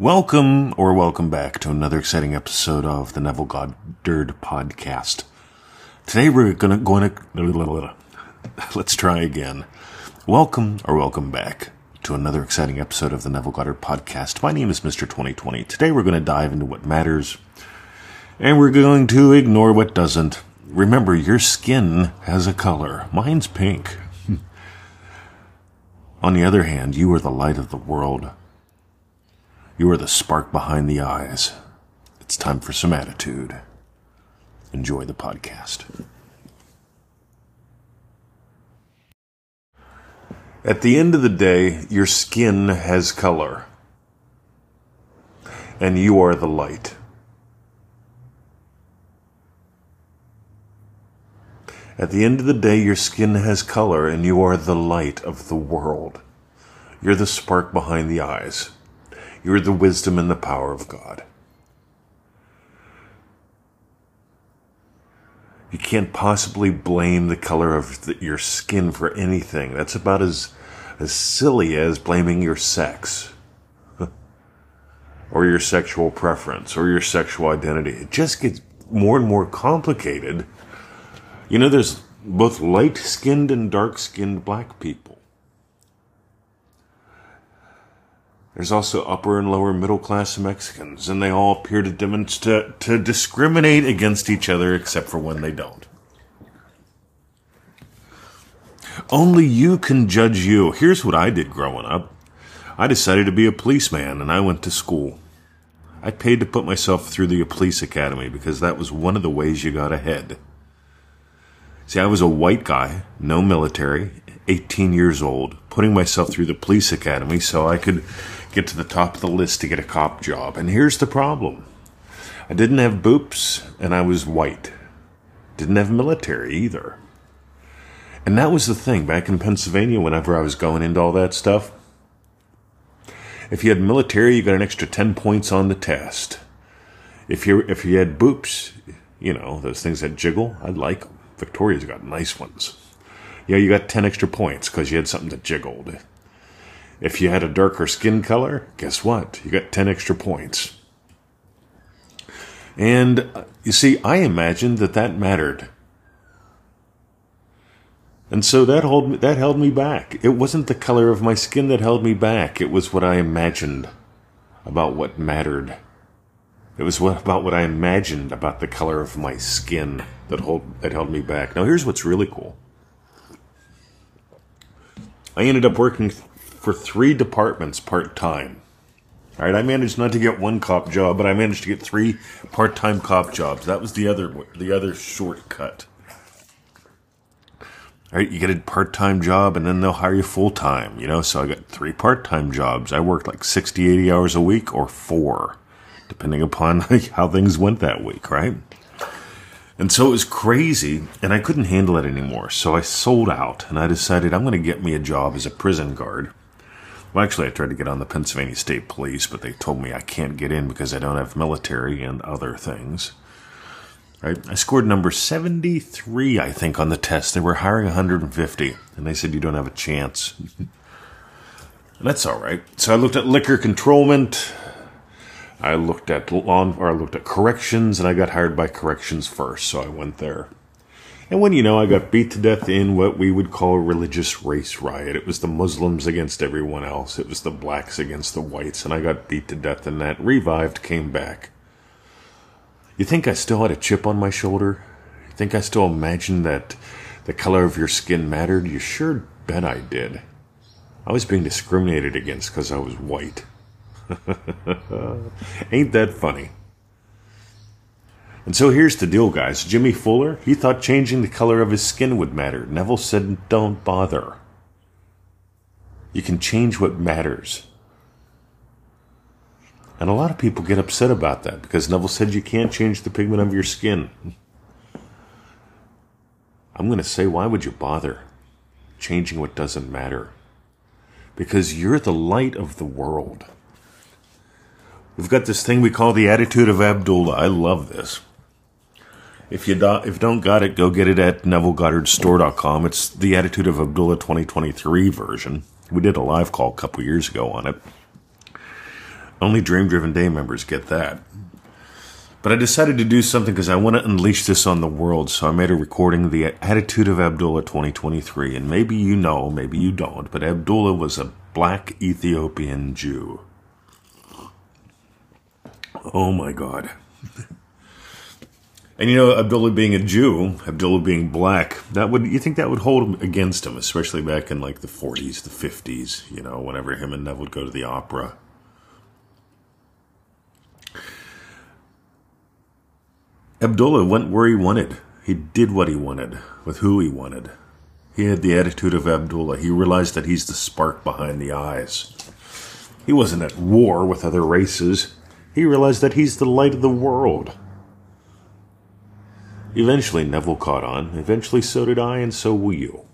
Welcome or welcome back to another exciting episode of the Neville Goddard podcast. Today we're gonna going to let's try again. Welcome or welcome back to another exciting episode of the Neville Goddard podcast. My name is Mr. 2020. Today we're going to dive into what matters and we're going to ignore what doesn't. Remember, your skin has a color. Mine's pink. On the other hand, you are the light of the world. You are the spark behind the eyes. It's time for some attitude. Enjoy the podcast. At the end of the day, your skin has color. And you are the light. At the end of the day, your skin has color and you are the light of the world. You're the spark behind the eyes. You are the wisdom and the power of God. You can't possibly blame the color of the, your skin for anything. That's about as, as silly as blaming your sex. or your sexual preference, or your sexual identity. It just gets more and more complicated. You know, there's both light skinned and dark skinned black people. There's also upper and lower middle class Mexicans, and they all appear to demonstrate to discriminate against each other except for when they don't. Only you can judge you. Here's what I did growing up. I decided to be a policeman and I went to school. I paid to put myself through the police academy because that was one of the ways you got ahead. See, I was a white guy, no military, 18 years old, putting myself through the police academy so I could get to the top of the list to get a cop job. And here's the problem I didn't have boops, and I was white. Didn't have military either. And that was the thing back in Pennsylvania whenever I was going into all that stuff. If you had military, you got an extra 10 points on the test. If you if you had boops, you know, those things that jiggle, I'd like them. Victoria's got nice ones. Yeah, you got 10 extra points because you had something that jiggled. If you had a darker skin color, guess what? You got 10 extra points. And uh, you see, I imagined that that mattered. And so that held me, that held me back. It wasn't the color of my skin that held me back. It was what I imagined about what mattered. It was what, about what I imagined about the color of my skin that hold that held me back. Now here's what's really cool. I ended up working for three departments part time. All right, I managed not to get one cop job, but I managed to get three part time cop jobs. That was the other the other shortcut. All right, you get a part time job and then they'll hire you full time, you know? So I got three part time jobs. I worked like 60, 80 hours a week or four, depending upon how things went that week, right? And so it was crazy, and I couldn't handle it anymore. So I sold out, and I decided I'm going to get me a job as a prison guard. Well, actually, I tried to get on the Pennsylvania State Police, but they told me I can't get in because I don't have military and other things. Right? I scored number 73, I think, on the test. They were hiring 150, and they said you don't have a chance. that's all right. So I looked at liquor controlment. I looked at law, or I looked at corrections, and I got hired by corrections first, so I went there. And when you know, I got beat to death in what we would call a religious race riot. It was the Muslims against everyone else. It was the blacks against the whites. And I got beat to death in that. Revived, came back. You think I still had a chip on my shoulder? You think I still imagined that the color of your skin mattered? You sure bet I did. I was being discriminated against because I was white. Ain't that funny? And so here's the deal, guys. Jimmy Fuller, he thought changing the color of his skin would matter. Neville said, don't bother. You can change what matters. And a lot of people get upset about that because Neville said you can't change the pigment of your skin. I'm going to say, why would you bother changing what doesn't matter? Because you're the light of the world. We've got this thing we call the attitude of Abdullah. I love this. If you do, if don't got it, go get it at NevilleGoddardStore.com. It's the Attitude of Abdullah 2023 version. We did a live call a couple years ago on it. Only Dream Driven Day members get that. But I decided to do something because I want to unleash this on the world, so I made a recording, The Attitude of Abdullah 2023. And maybe you know, maybe you don't, but Abdullah was a black Ethiopian Jew. Oh my God. And you know, Abdullah being a Jew, Abdullah being black, that would you think that would hold against him, especially back in like the 40s, the 50s, you know, whenever him and Nev would go to the opera. Abdullah went where he wanted. He did what he wanted with who he wanted. He had the attitude of Abdullah. He realized that he's the spark behind the eyes. He wasn't at war with other races. He realized that he's the light of the world. Eventually, Neville caught on. Eventually, so did I, and so will you.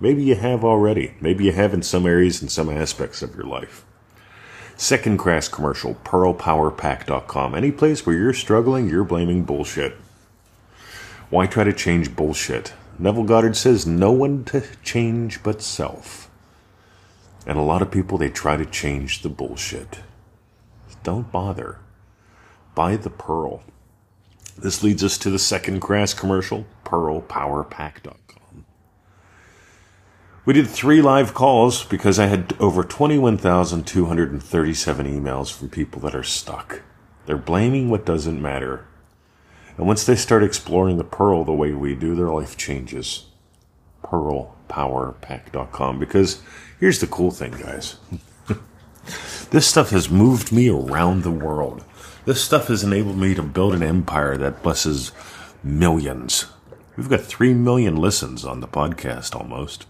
Maybe you have already. Maybe you have in some areas and some aspects of your life. Second crass commercial, pearlpowerpack.com. Any place where you're struggling, you're blaming bullshit. Why try to change bullshit? Neville Goddard says no one to change but self. And a lot of people, they try to change the bullshit. Don't bother. Buy the pearl. This leads us to the second grass commercial, pearlpowerpack.com. We did three live calls because I had over 21,237 emails from people that are stuck. They're blaming what doesn't matter. And once they start exploring the Pearl the way we do, their life changes. PearlPowerPack.com. Because here's the cool thing, guys. this stuff has moved me around the world. This stuff has enabled me to build an empire that blesses millions. We've got 3 million listens on the podcast almost.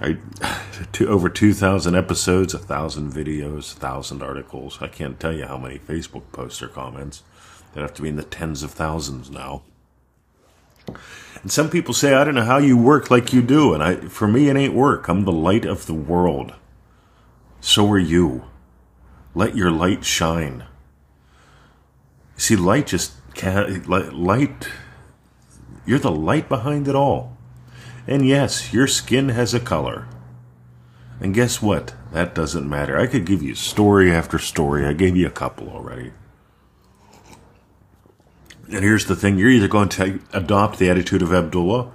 I, to over 2,000 episodes, 1,000 videos, 1,000 articles. I can't tell you how many Facebook posts or comments. They have to be in the tens of thousands now. And some people say, I don't know how you work like you do. And I, for me, it ain't work. I'm the light of the world. So are you. Let your light shine. See, light just can't, light, you're the light behind it all. And yes, your skin has a color. And guess what? That doesn't matter. I could give you story after story. I gave you a couple already. And here's the thing you're either going to adopt the attitude of Abdullah,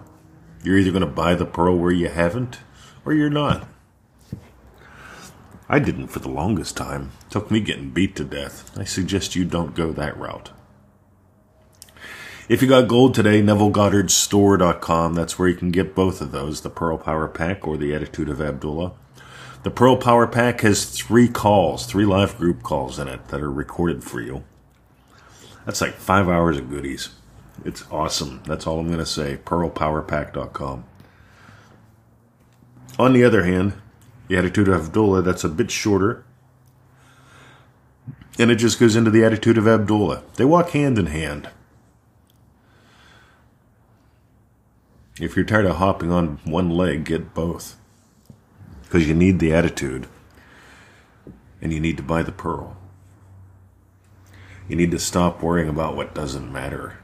you're either going to buy the pearl where you haven't, or you're not. I didn't for the longest time. Took me getting beat to death. I suggest you don't go that route. If you got gold today, NevilleGoddardStore.com. That's where you can get both of those, the Pearl Power Pack or the Attitude of Abdullah. The Pearl Power Pack has three calls, three live group calls in it that are recorded for you. That's like five hours of goodies. It's awesome. That's all I'm going to say. PearlPowerPack.com. On the other hand, the Attitude of Abdullah, that's a bit shorter. And it just goes into the Attitude of Abdullah. They walk hand in hand. If you're tired of hopping on one leg, get both. Because you need the attitude. And you need to buy the pearl. You need to stop worrying about what doesn't matter.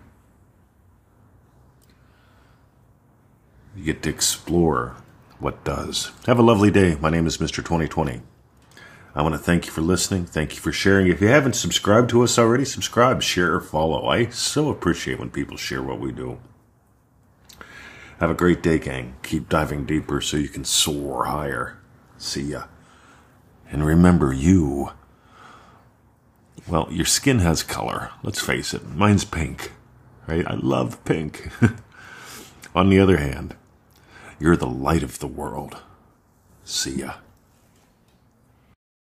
You get to explore what does. Have a lovely day. My name is Mr. 2020. I want to thank you for listening. Thank you for sharing. If you haven't subscribed to us already, subscribe, share, or follow. I so appreciate when people share what we do. Have a great day, gang. Keep diving deeper so you can soar higher. See ya. And remember, you. Well, your skin has color. Let's face it. Mine's pink. Right? I love pink. On the other hand, you're the light of the world. See ya.